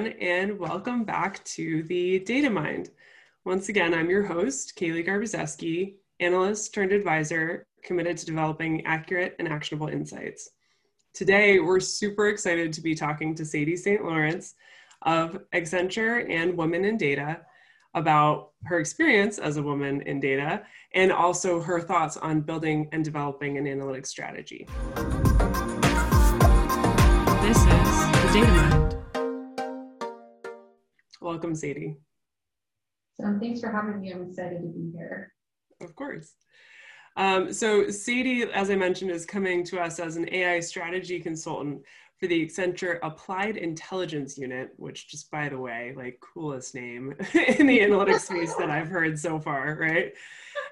everyone, and welcome back to the Data Mind. Once again, I'm your host, Kali Garbaczeski, analyst turned advisor committed to developing accurate and actionable insights. Today, we're super excited to be talking to Sadie St. Lawrence of Accenture and Women in Data about her experience as a woman in data and also her thoughts on building and developing an analytics strategy. This is the Data Mind. Welcome, Sadie. So thanks for having me. I'm excited to be here. Of course. Um, so Sadie, as I mentioned, is coming to us as an AI strategy consultant for the Accenture Applied Intelligence Unit, which just by the way, like coolest name in the analytics space that I've heard so far, right?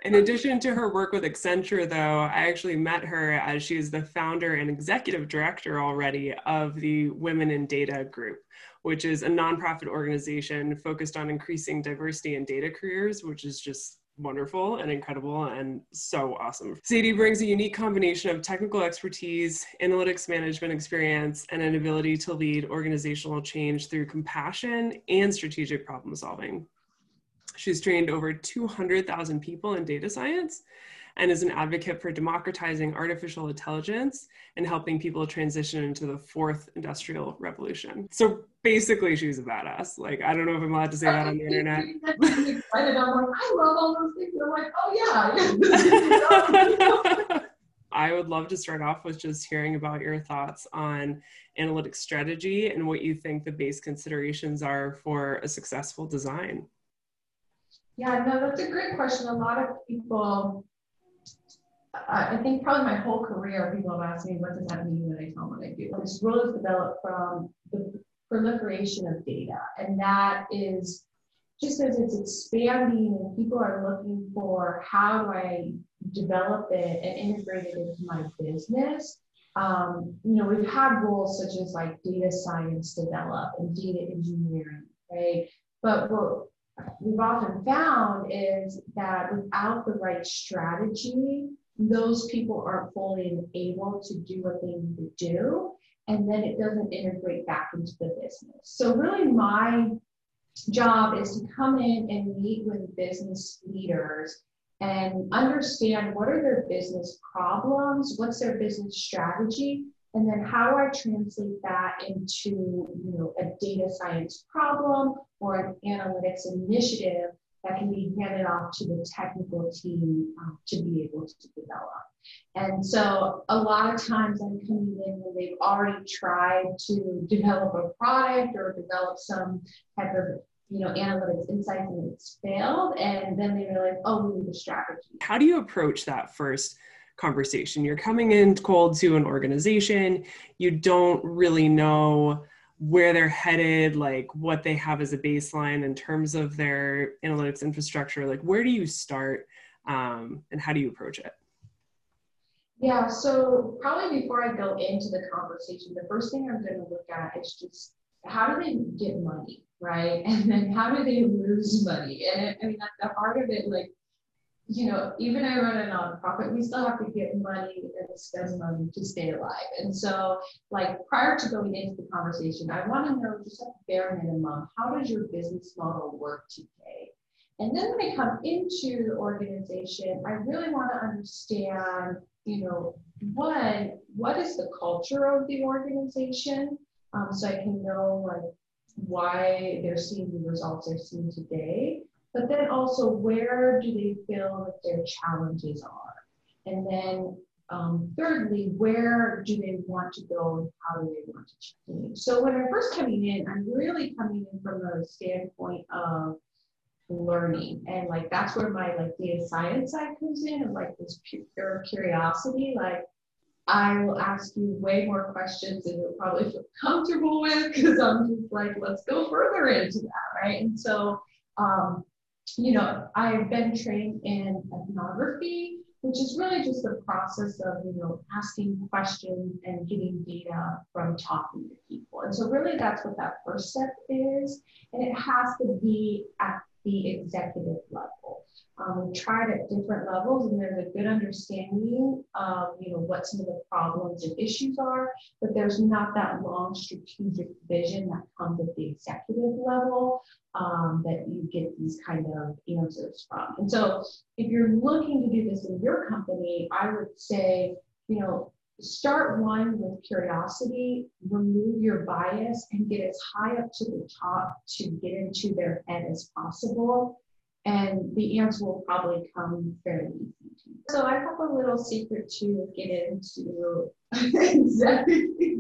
In addition to her work with Accenture, though, I actually met her as she is the founder and executive director already of the Women in Data Group, which is a nonprofit organization focused on increasing diversity in data careers, which is just wonderful and incredible and so awesome. Sadie brings a unique combination of technical expertise, analytics management experience, and an ability to lead organizational change through compassion and strategic problem solving. She's trained over 200,000 people in data science and is an advocate for democratizing artificial intelligence and helping people transition into the fourth industrial revolution. So basically, she's a badass. Like, I don't know if I'm allowed to say that on the internet. I'm like, I love all those things. I'm like, oh yeah. I would love to start off with just hearing about your thoughts on analytic strategy and what you think the base considerations are for a successful design. Yeah, no, that's a great question. A lot of people I think probably my whole career, people have asked me, what does that mean when I tell them what I do? This role is developed from the proliferation of data, and that is just as it's expanding and people are looking for how do I develop it and integrate it into my business. Um, you know, we've had roles such as like data science develop and data engineering, right? But what we've often found is that without the right strategy, those people aren't fully able to do what they need to do. And then it doesn't integrate back into the business. So, really, my job is to come in and meet with business leaders and understand what are their business problems, what's their business strategy, and then how do I translate that into you know, a data science problem or an analytics initiative that can be handed off to the technical team um, to be able to develop. And so a lot of times I'm coming in when they've already tried to develop a product or develop some type of you know analytics insights and it's failed and then they realize oh we need a strategy how do you approach that first conversation you're coming in cold to an organization you don't really know where they're headed, like what they have as a baseline in terms of their analytics infrastructure. Like, where do you start um, and how do you approach it? Yeah, so probably before I go into the conversation, the first thing I'm going to look at is just how do they get money, right? And then how do they lose money? And I mean, at the heart of it, like you know, even I run a nonprofit, we still have to get money and spend money to stay alive. And so, like prior to going into the conversation, I want to know just the bare minimum, how does your business model work today? And then when I come into the organization, I really want to understand, you know, one, what is the culture of the organization? Um, so I can know like why they're seeing the results they're seeing today but then also where do they feel that their challenges are? And then um, thirdly, where do they want to go and how do they want to change? So when I'm first coming in, I'm really coming in from a standpoint of learning. And like that's where my like data science side comes in and like this pure curiosity. Like I will ask you way more questions than you'll probably feel comfortable with because I'm just like, let's go further into that, right? And so um, you know, I've been trained in ethnography, which is really just the process of, you know, asking questions and getting data from talking to people. And so really that's what that first step is. And it has to be at the executive level. Um, we tried at different levels, and there's a good understanding of you know what some of the problems and issues are, but there's not that long strategic vision that comes at the executive level um, that you get these kind of answers from. And so, if you're looking to do this in your company, I would say you know start one with curiosity, remove your bias, and get as high up to the top to get into their head as possible and the answer will probably come fairly easy. So I have a little secret to get into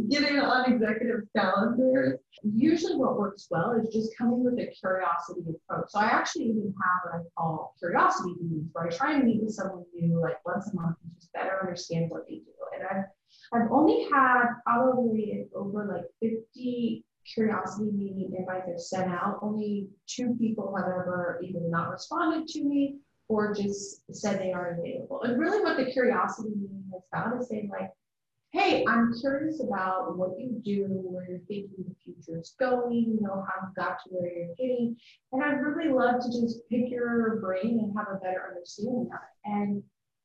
getting on executive calendars. Usually what works well is just coming with a curiosity approach. So I actually even have what I call curiosity meetings where I try and meet with someone new like once a month and just better understand what they do. And I've I've only had probably over like 50 curiosity meeting invites I've sent out, only two people have ever either not responded to me or just said they aren't available. And really what the curiosity meeting is about is saying like, hey, I'm curious about what you do, where you're thinking the future is going, you know, how you got to where you're getting. And I'd really love to just pick your brain and have a better understanding of it. And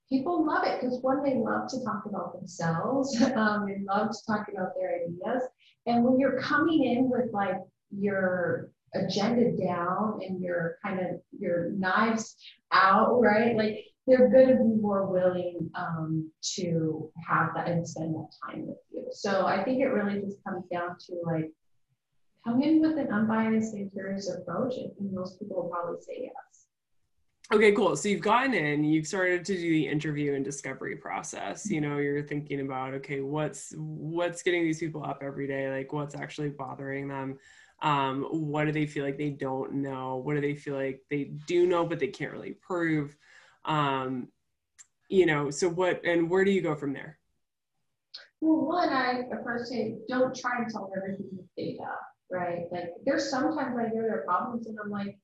people love it because one, they love to talk about themselves. Um, they love to talk about their ideas. And when you're coming in with like your agenda down and your kind of your knives out, right? Like they're going to be more willing um, to have that and spend that time with you. So I think it really just comes down to like come in with an unbiased and curious approach, and most people will probably say yes. Okay, cool. So you've gotten in, you've started to do the interview and discovery process. You know, you're thinking about, okay, what's what's getting these people up every day? Like what's actually bothering them? Um, what do they feel like they don't know? What do they feel like they do know but they can't really prove? Um, you know, so what and where do you go from there? Well, one, I first say don't try and solve everything with data, right? Like there's sometimes I hear there are problems and I'm like,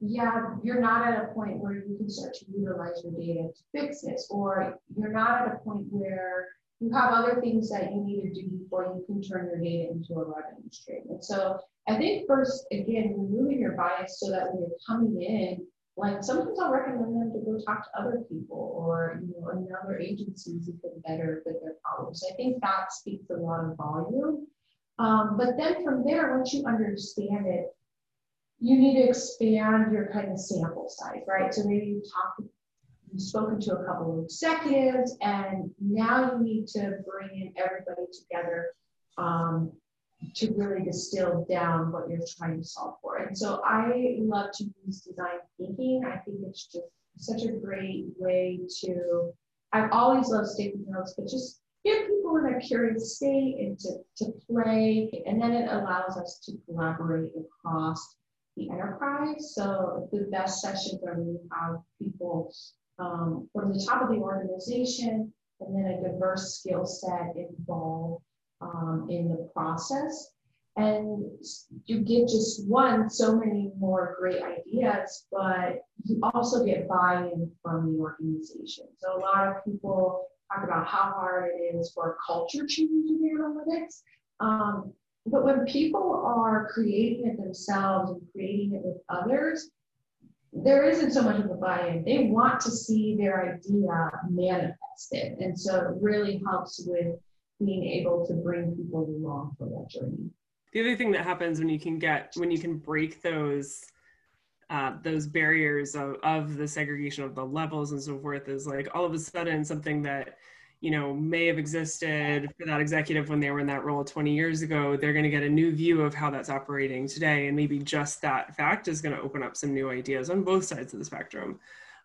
yeah, you're not at a point where you can start to utilize your data to fix this, or you're not at a point where you have other things that you need to do before you can turn your data into a revenue stream. And so I think first, again, removing your bias so that when you're coming in, like sometimes I'll recommend them to go talk to other people or you know another agencies who can better fit their problems. I think that speaks a lot of volume. Um, but then from there, once you understand it, you need to expand your kind of sample size, right? So maybe you talk, you've spoken to a couple of executives, and now you need to bring in everybody together um, to really distill down what you're trying to solve for. And so I love to use design thinking. I think it's just such a great way to. I've always loved sticky notes, but just get people in a curious state and to, to play, and then it allows us to collaborate across the enterprise. So the best sessions are when you have people um, from the top of the organization and then a diverse skill set involved um, in the process. And you get just one, so many more great ideas, but you also get buy-in from the organization. So a lot of people talk about how hard it is for culture change in analytics. Um, but when people are creating it themselves and creating it with others, there isn't so much of a buy-in. They want to see their idea manifested. And so it really helps with being able to bring people along for that journey. The other thing that happens when you can get when you can break those uh, those barriers of, of the segregation of the levels and so forth is like all of a sudden something that you know may have existed for that executive when they were in that role 20 years ago they're going to get a new view of how that's operating today and maybe just that fact is going to open up some new ideas on both sides of the spectrum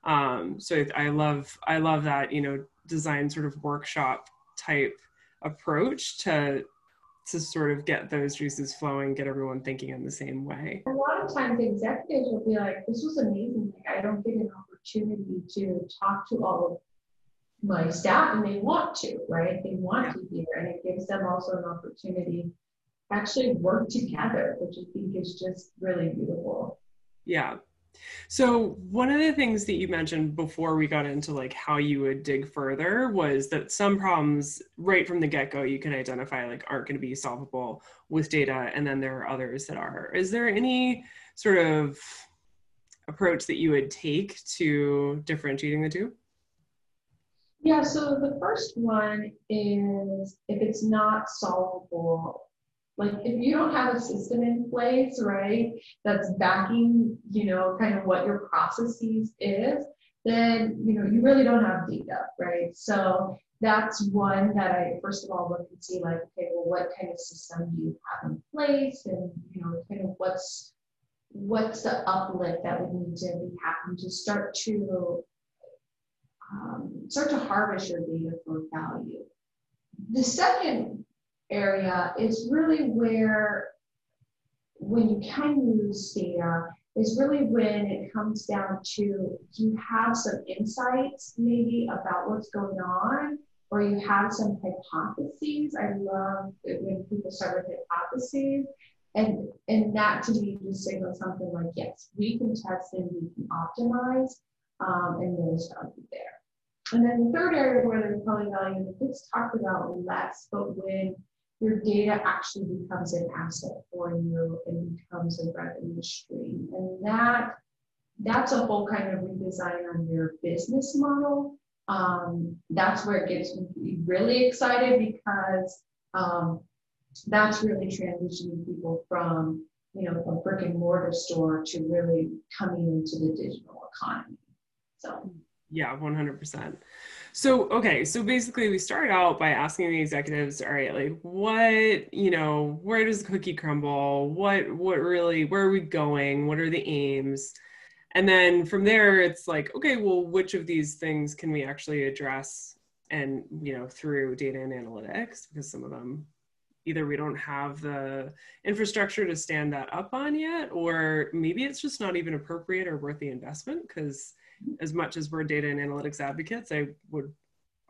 um, so i love i love that you know design sort of workshop type approach to to sort of get those juices flowing, get everyone thinking in the same way. A lot of times executives will be like, this was amazing. Like, I don't get an opportunity to talk to all of my staff and they want to, right? They want to hear and it gives them also an opportunity to actually work together, which I think is just really beautiful. Yeah. So one of the things that you mentioned before we got into like how you would dig further was that some problems right from the get-go you can identify like aren't going to be solvable with data and then there are others that are. Is there any sort of approach that you would take to differentiating the two? Yeah, so the first one is if it's not solvable, like if you don't have a system in place, right, that's backing, you know, kind of what your processes is, then, you know, you really don't have data, right? So that's one that I first of all look and see like, okay, well, what kind of system do you have in place, and you know, kind of what's what's the uplift that would need to be happening to start to um, start to harvest your data for value. The second area is really where when you can use data is really when it comes down to you have some insights maybe about what's going on or you have some hypotheses. I love when people start with hypotheses. And, and that to me just signals something like, yes, we can test and we can optimize um, and then start there. And then the third area where there's probably value, it's talked about less, but when your data actually becomes an asset for you and becomes a revenue stream. And that that's a whole kind of redesign on your business model. Um, that's where it gets me really excited because um, that's really transitioning people from you know a brick and mortar store to really coming into the digital economy. So yeah, 100%. So, okay, so basically we started out by asking the executives, all right, like what, you know, where does the cookie crumble? What, what really, where are we going? What are the aims? And then from there, it's like, okay, well, which of these things can we actually address and, you know, through data and analytics? Because some of them either we don't have the infrastructure to stand that up on yet, or maybe it's just not even appropriate or worth the investment because as much as we're data and analytics advocates, I would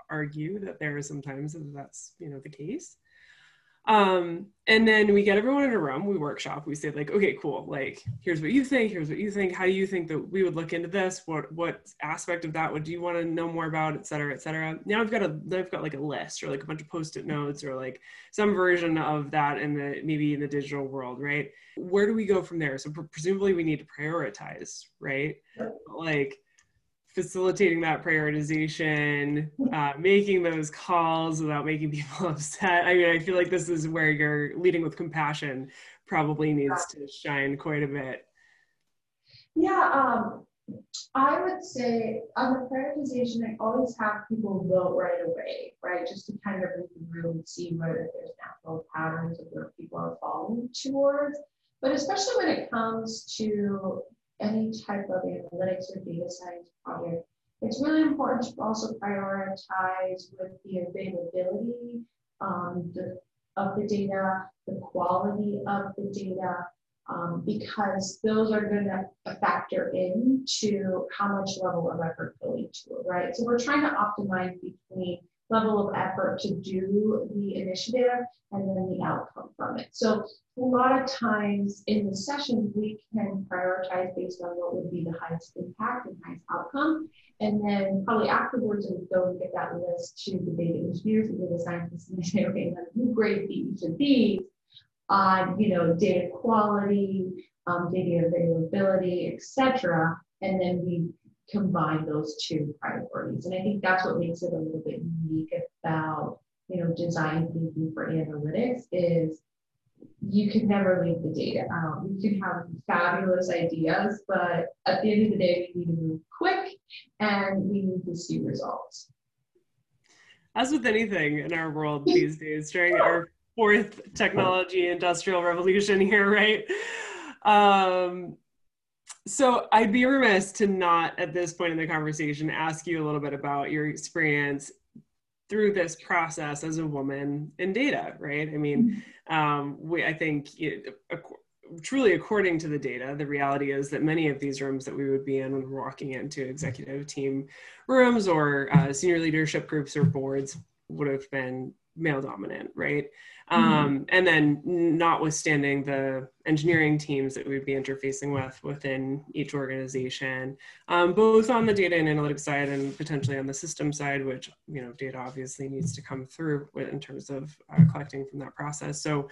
argue that there are some times that that's you know the case. Um, and then we get everyone in a room, we workshop, we say like, okay, cool, like here's what you think, here's what you think, how do you think that we would look into this? What what aspect of that would you want to know more about, et cetera, et cetera. Now I've got a I've got like a list or like a bunch of post-it notes or like some version of that in the maybe in the digital world, right? Where do we go from there? So presumably we need to prioritize, right? Like facilitating that prioritization, uh, making those calls without making people upset. I mean, I feel like this is where your leading with compassion probably needs to shine quite a bit. Yeah, um, I would say on the prioritization, I always have people vote right away, right? Just to kind of read the room and see whether there's natural patterns of where people are falling towards. But especially when it comes to any type of analytics or data science project, it's really important to also prioritize with the availability um, the, of the data, the quality of the data, um, because those are going to factor into how much level of effort going to right? So we're trying to optimize between level of effort to do the initiative and then the outcome from it. So a lot of times in the session, we can prioritize based on what would be the highest impact and highest outcome. And then probably afterwards, we go and get that list to the data engineers and data scientists and say, okay, now you grade each of these on, you know, data quality, um, data availability, etc. And then we combine those two priorities. And I think that's what makes it a little bit unique about, you know, design thinking for analytics is you can never leave the data out. You can have fabulous ideas, but at the end of the day, we need to move quick and we need to see results. As with anything in our world these days, during our fourth technology industrial revolution here, right? Um, so I'd be remiss to not at this point in the conversation ask you a little bit about your experience through this process as a woman in data, right? I mean, mm-hmm. um, we, I think it, truly according to the data, the reality is that many of these rooms that we would be in when we're walking into executive team rooms or uh, senior leadership groups or boards would have been male dominant, right? Mm-hmm. Um, and then, notwithstanding the engineering teams that we'd be interfacing with within each organization, um, both on the data and analytics side and potentially on the system side, which you know data obviously needs to come through in terms of uh, collecting from that process. So,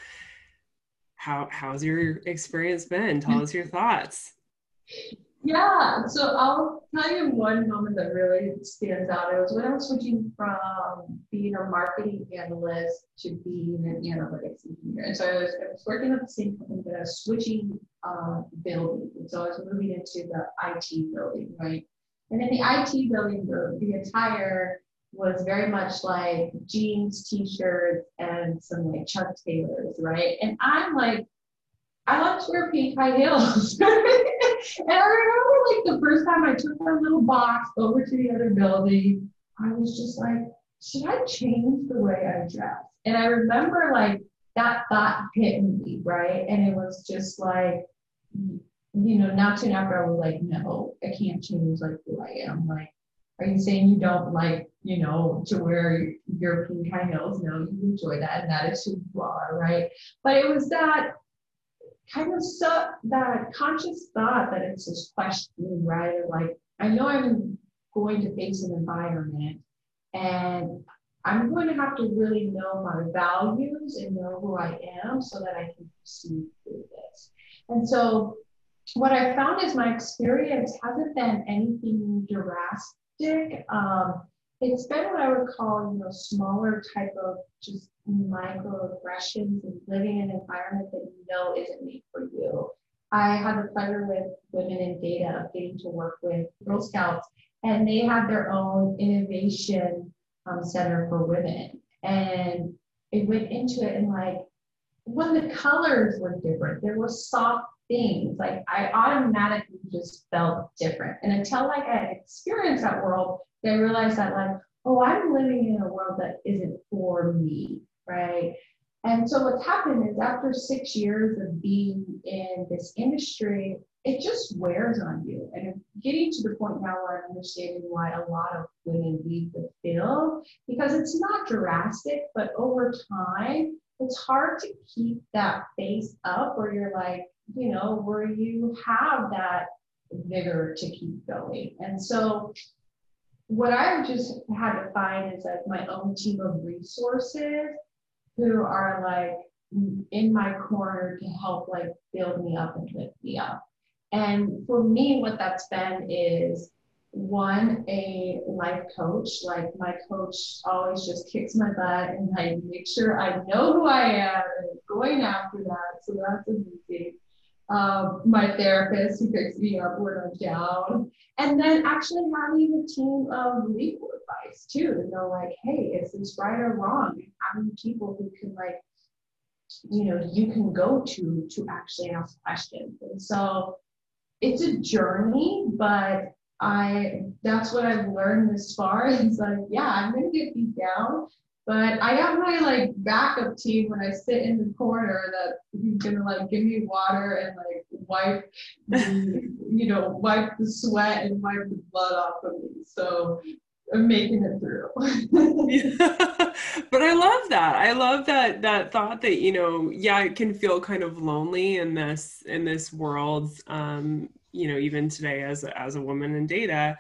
how how's your experience been? Tell us your thoughts. Yeah, so I'll tell you one moment that really stands out. It was when I was switching from being a marketing analyst to being an analytics engineer. And so I was, I was working at the same company, but I was switching uh, building. And so I was moving into the IT building, right? And in the IT building, the, the attire was very much like jeans, t-shirts, and some like Chuck Taylors, right? And I'm like, I like to wear pink high heels. and I remember like the first time I took my little box over to the other building, I was just like, should I change the way I dress? And I remember like that thought hit me, right? And it was just like, you know, not soon after I was like, no, I can't change like who I am. Like, are you saying you don't like, you know, to wear your pink high heels? No, you enjoy that, and that is who you are, right? But it was that kind of so that conscious thought that it's this question, right? Like, I know I'm going to face an environment and I'm going to have to really know my values and know who I am so that I can proceed through this. And so what I found is my experience hasn't been anything drastic. Um, it's been what I would call, you know, smaller type of just microaggressions and living in an environment that you know isn't made for you. I had the pleasure with Women in Data of getting to work with Girl Scouts, and they have their own innovation um, center for women. And it went into it and like when the colors were different, there were soft things. Like I automatically just felt different. And until like I experienced that world, I realized that like, oh, I'm living in a world that isn't for me, right? And so what's happened is after six years of being in this industry, it just wears on you. And I'm getting to the point now where I'm understanding why a lot of women leave the field, because it's not drastic, but over time, it's hard to keep that face up where you're like, you know, where you have that vigor to keep going. And so what I just had to find is like my own team of resources who are like in my corner to help like build me up and lift me up. And for me, what that's been is one, a life coach. Like my coach always just kicks my butt and like make sure I know who I am and going after that. So that's amazing um, my therapist who picks me up when I'm down, and then actually having a team of legal advice too to know like, hey, is this right or wrong? And having people who can like, you know, you can go to to actually ask questions. And so it's a journey, but I that's what I've learned this far. It's like, yeah, I'm gonna get beat down, but I have my like backup team when I sit in the corner that gonna like give me water and like wipe the, you know, wipe the sweat and wipe the blood off of me. So I'm making it through. But I love that. I love that that thought that, you know, yeah, it can feel kind of lonely in this in this world. Um, you know even today as as a woman in data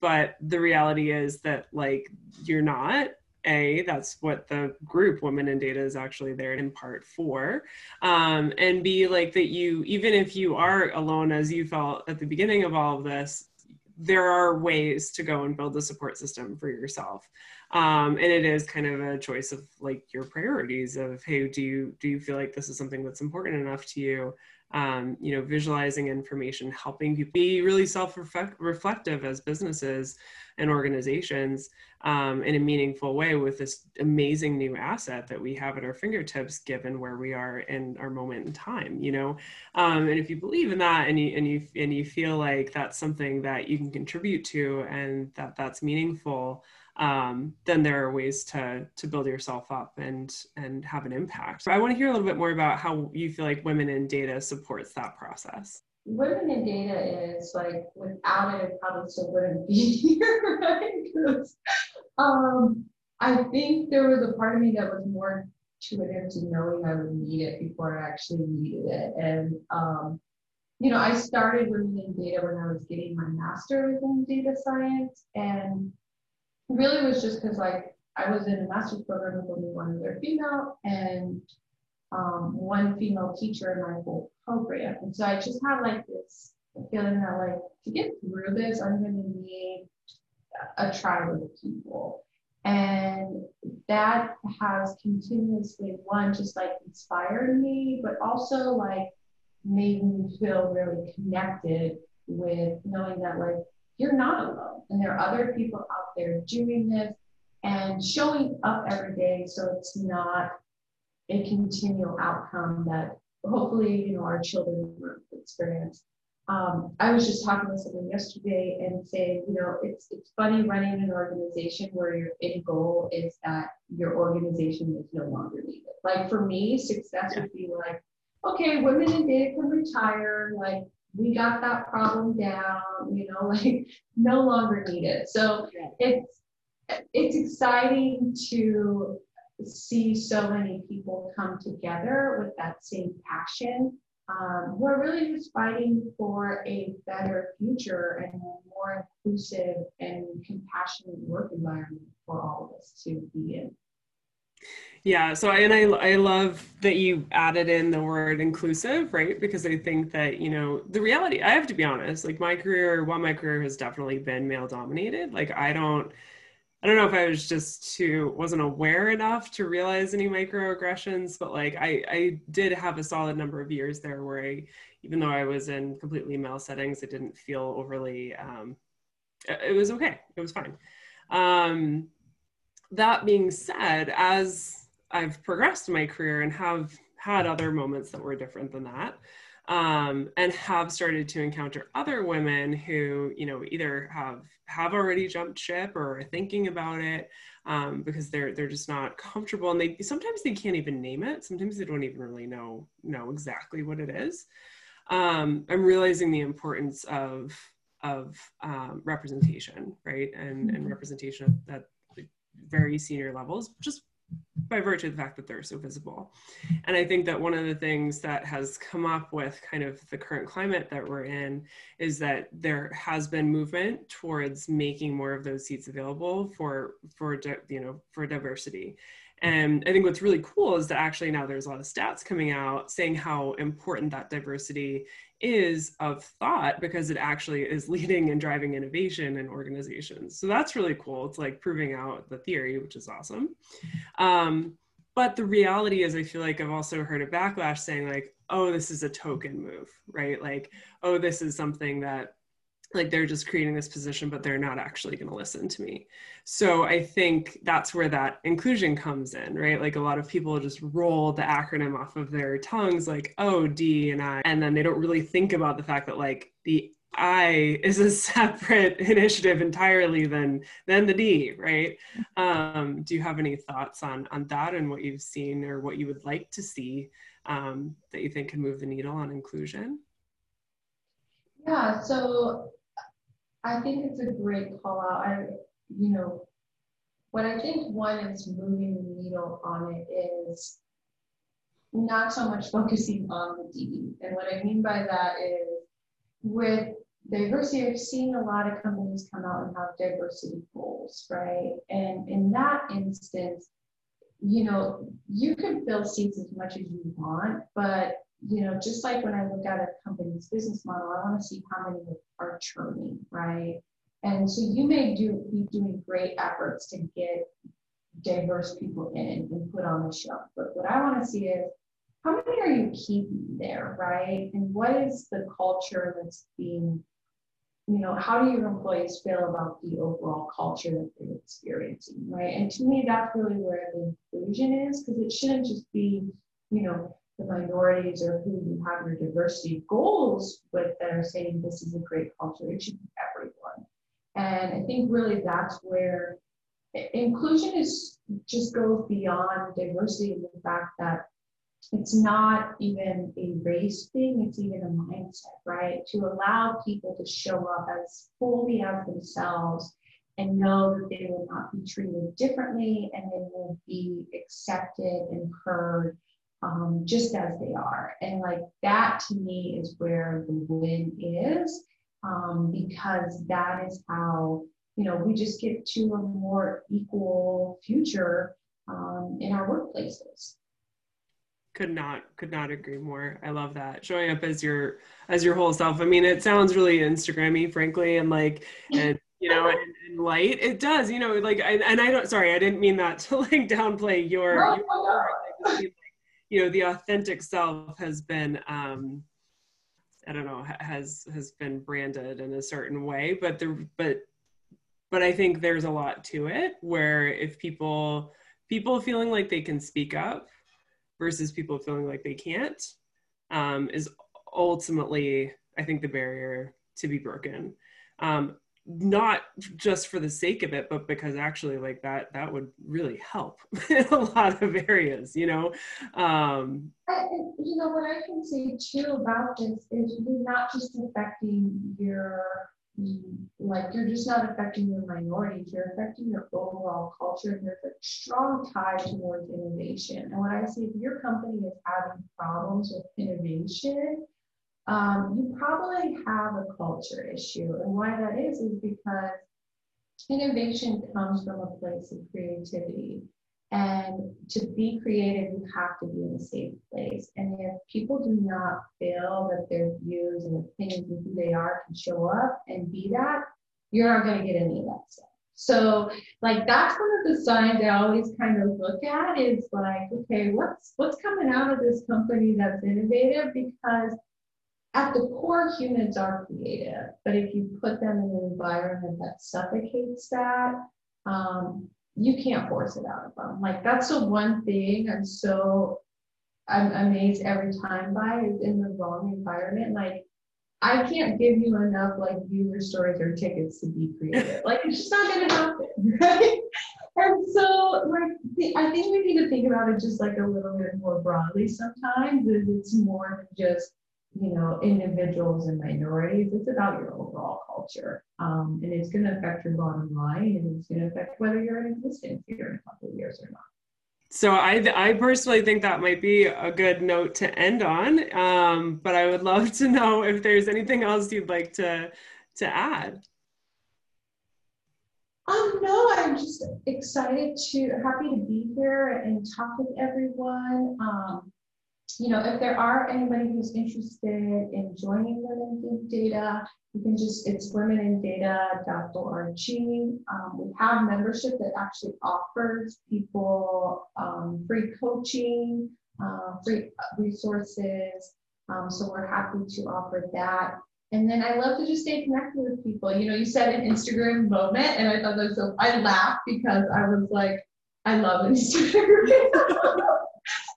but the reality is that like you're not a that's what the group women in data is actually there in part for um, and b like that you even if you are alone as you felt at the beginning of all of this there are ways to go and build a support system for yourself. Um, and it is kind of a choice of like your priorities of hey do you do you feel like this is something that's important enough to you um, you know, visualizing information, helping people be really self-reflective as businesses and organizations um, in a meaningful way with this amazing new asset that we have at our fingertips, given where we are in our moment in time. You know, um, and if you believe in that and you and you and you feel like that's something that you can contribute to and that that's meaningful um, then there are ways to to build yourself up and and have an impact. So I want to hear a little bit more about how you feel like women in data supports that process. Women in data is like without it, it probably still wouldn't be here, right? Um, I think there was a part of me that was more intuitive to knowing I would need it before I actually needed it, and um, you know, I started women in data when I was getting my master's in data science, and really was just because like I was in a master's program with only one other female and um, one female teacher in my whole program. And so I just had like this feeling that like to get through this, I'm going to need a tribe of people. And that has continuously, one, just like inspired me, but also like made me feel really connected with knowing that like you're not alone and there are other people out there doing this and showing up every day so it's not a continual outcome that hopefully you know our children experience um, I was just talking with someone yesterday and saying, you know, it's it's funny running an organization where your end goal is that your organization is no longer needed. Like for me, success would be like, okay, women in data can retire, like we got that problem down, you know, like no longer needed. So it's it's exciting to see so many people come together with that same passion um, we're really just fighting for a better future and a more inclusive and compassionate work environment for all of us to be in. Yeah, so I, and I I love that you added in the word inclusive, right? Because I think that, you know, the reality, I have to be honest, like my career, while my career has definitely been male dominated, like I don't I don't know if I was just too wasn't aware enough to realize any microaggressions, but like I I did have a solid number of years there where I, even though I was in completely male settings, it didn't feel overly. Um, it was okay. It was fine. Um, that being said, as I've progressed in my career and have had other moments that were different than that, um, and have started to encounter other women who you know either have have already jumped ship or are thinking about it um, because they're they're just not comfortable and they sometimes they can't even name it. Sometimes they don't even really know know exactly what it is. Um, i'm realizing the importance of of um, representation right? And and mm-hmm. representation at very senior levels just by virtue of the fact that they're so visible. And I think that one of the things that has come up with kind of the current climate that we're in is that there has been movement towards making more of those seats available for for you know for diversity. And I think what's really cool is that actually now there's a lot of stats coming out saying how important that diversity is of thought because it actually is leading and driving innovation in organizations. So that's really cool. It's like proving out the theory, which is awesome. Um, but the reality is, I feel like I've also heard a backlash saying, like, oh, this is a token move, right? Like, oh, this is something that like they're just creating this position but they're not actually going to listen to me. So i think that's where that inclusion comes in right? Like a lot of people just roll the acronym off of their tongues like oh d and i and then they don't really think about the fact that like the i is a separate initiative entirely than than the d right? Um, do you have any thoughts on on that and what you've seen or what you would like to see um, that you think can move the needle on inclusion? Yeah, so I think it's a great call out. I, you know, what I think one is moving the needle on it is not so much focusing on the D. And what I mean by that is with diversity, I've seen a lot of companies come out and have diversity goals, right? And in that instance, you know, you can fill seats as much as you want, but you know, just like when I look at a company's business model, I want to see how many are churning, right? And so you may do be doing great efforts to get diverse people in and put on the show. But what I want to see is how many are you keeping there, right? And what is the culture that's being, you know, how do your employees feel about the overall culture that they're experiencing, right? And to me, that's really where the inclusion is, because it shouldn't just be, you know, the minorities or who you have your diversity goals with that are saying this is a great culture. It should be everyone. And I think really that's where inclusion is just goes beyond diversity in the fact that it's not even a race thing, it's even a mindset, right? To allow people to show up as fully as themselves and know that they will not be treated differently and they will be accepted and heard um, just as they are. And like that to me is where the win is um, because that is how, you know, we just get to a more equal future um, in our workplaces. could not could not agree more i love that showing up as your as your whole self i mean it sounds really instagrammy frankly and like and you know and, and light it does you know like I, and i don't sorry i didn't mean that to like downplay your, no, your no. you know the authentic self has been um i don't know has has been branded in a certain way but the but but i think there's a lot to it where if people people feeling like they can speak up versus people feeling like they can't um, is ultimately, I think, the barrier to be broken. Um, not just for the sake of it, but because actually, like that, that would really help in a lot of areas. You know. Um, you know what I can say too about this is you're not just affecting your like you're just not affecting your minorities, you're affecting your overall culture, and there's a strong tie towards innovation. And what I see, if your company is having problems with innovation, um, you probably have a culture issue. And why that is, is because innovation comes from a place of creativity. And to be creative, you have to be in a safe place. And if people do not feel that their views and opinions and who they are can show up and be that, you're not going to get any of that stuff. So, like that's one of the signs I always kind of look at is like, okay, what's what's coming out of this company that's innovative? Because at the core, humans are creative, but if you put them in an environment that suffocates that, um, you can't force it out of them. Like that's the one thing I'm so I'm amazed every time by is in the wrong environment. Like I can't give you enough like user stories or tickets to be creative. like it's just not gonna happen, right? And so like I think we need to think about it just like a little bit more broadly sometimes. It's more than just you know, individuals and minorities. It's about your overall culture. Um, and it's going to affect your bottom line and it's going to affect whether you're in existence here in a couple of years or not. So I, I personally think that might be a good note to end on. Um, but I would love to know if there's anything else you'd like to to add. Um, no, I'm just excited to happy to be here and talk with everyone. Um, you know, if there are anybody who's interested in joining Women in Data, you can just, it's womenindata.org. Um, we have membership that actually offers people um, free coaching, uh, free resources. Um, so we're happy to offer that. And then I love to just stay connected with people. You know, you said an Instagram moment, and I thought that was so, I laughed because I was like, I love Instagram.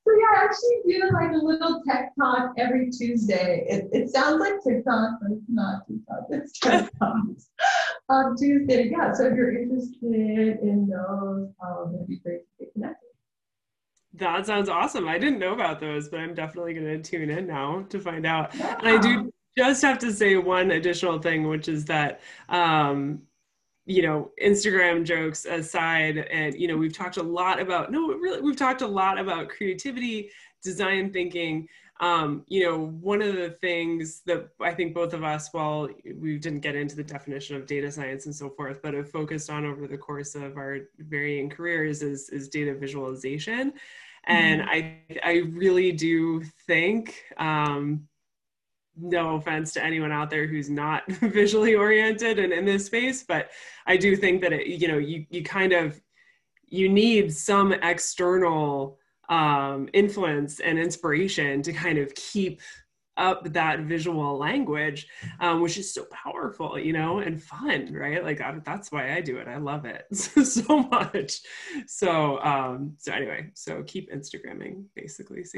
So yeah, I actually do like a little tech talk every Tuesday. It, it sounds like TikTok, but it's not TikTok. It's tech talks on Tuesday. Yeah, so if you're interested in those, um, it'd be great to get connected. That sounds awesome. I didn't know about those, but I'm definitely going to tune in now to find out. Yeah. And I do just have to say one additional thing, which is that um, you know instagram jokes aside and you know we've talked a lot about no really we've talked a lot about creativity design thinking um, you know one of the things that i think both of us while we didn't get into the definition of data science and so forth but have focused on over the course of our varying careers is, is data visualization and mm-hmm. i i really do think um, no offense to anyone out there who's not visually oriented and in this space but i do think that it you know you you kind of you need some external um, influence and inspiration to kind of keep up that visual language um, which is so powerful you know and fun right? Like I, that's why i do it. I love it so much. So um so anyway so keep instagramming basically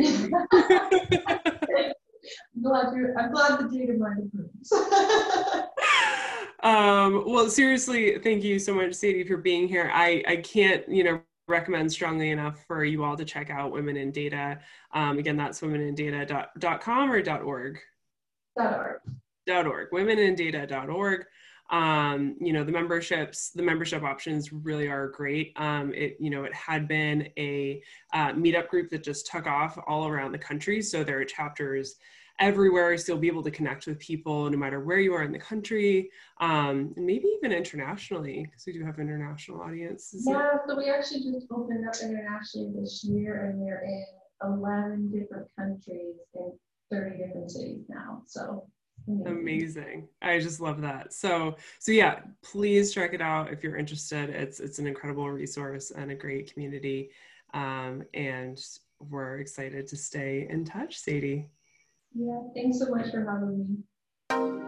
I'm glad you I'm glad the data mind approves. um, well, seriously, thank you so much, Sadie, for being here. I, I can't, you know, recommend strongly enough for you all to check out Women in Data. Um, again, that's womenindata.com or .org? .org. .org. Womenindata.org. Um, you know, the memberships, the membership options really are great. Um, it, you know, it had been a uh, meetup group that just took off all around the country. So there are chapters everywhere so you'll be able to connect with people no matter where you are in the country um, and maybe even internationally because we do have international audiences yeah so we actually just opened up internationally this year and we're in 11 different countries in 30 different cities now. So amazing. I just love that. So so yeah, please check it out if you're interested. It's it's an incredible resource and a great community. Um, and we're excited to stay in touch, Sadie. Yeah, thanks so much for having me.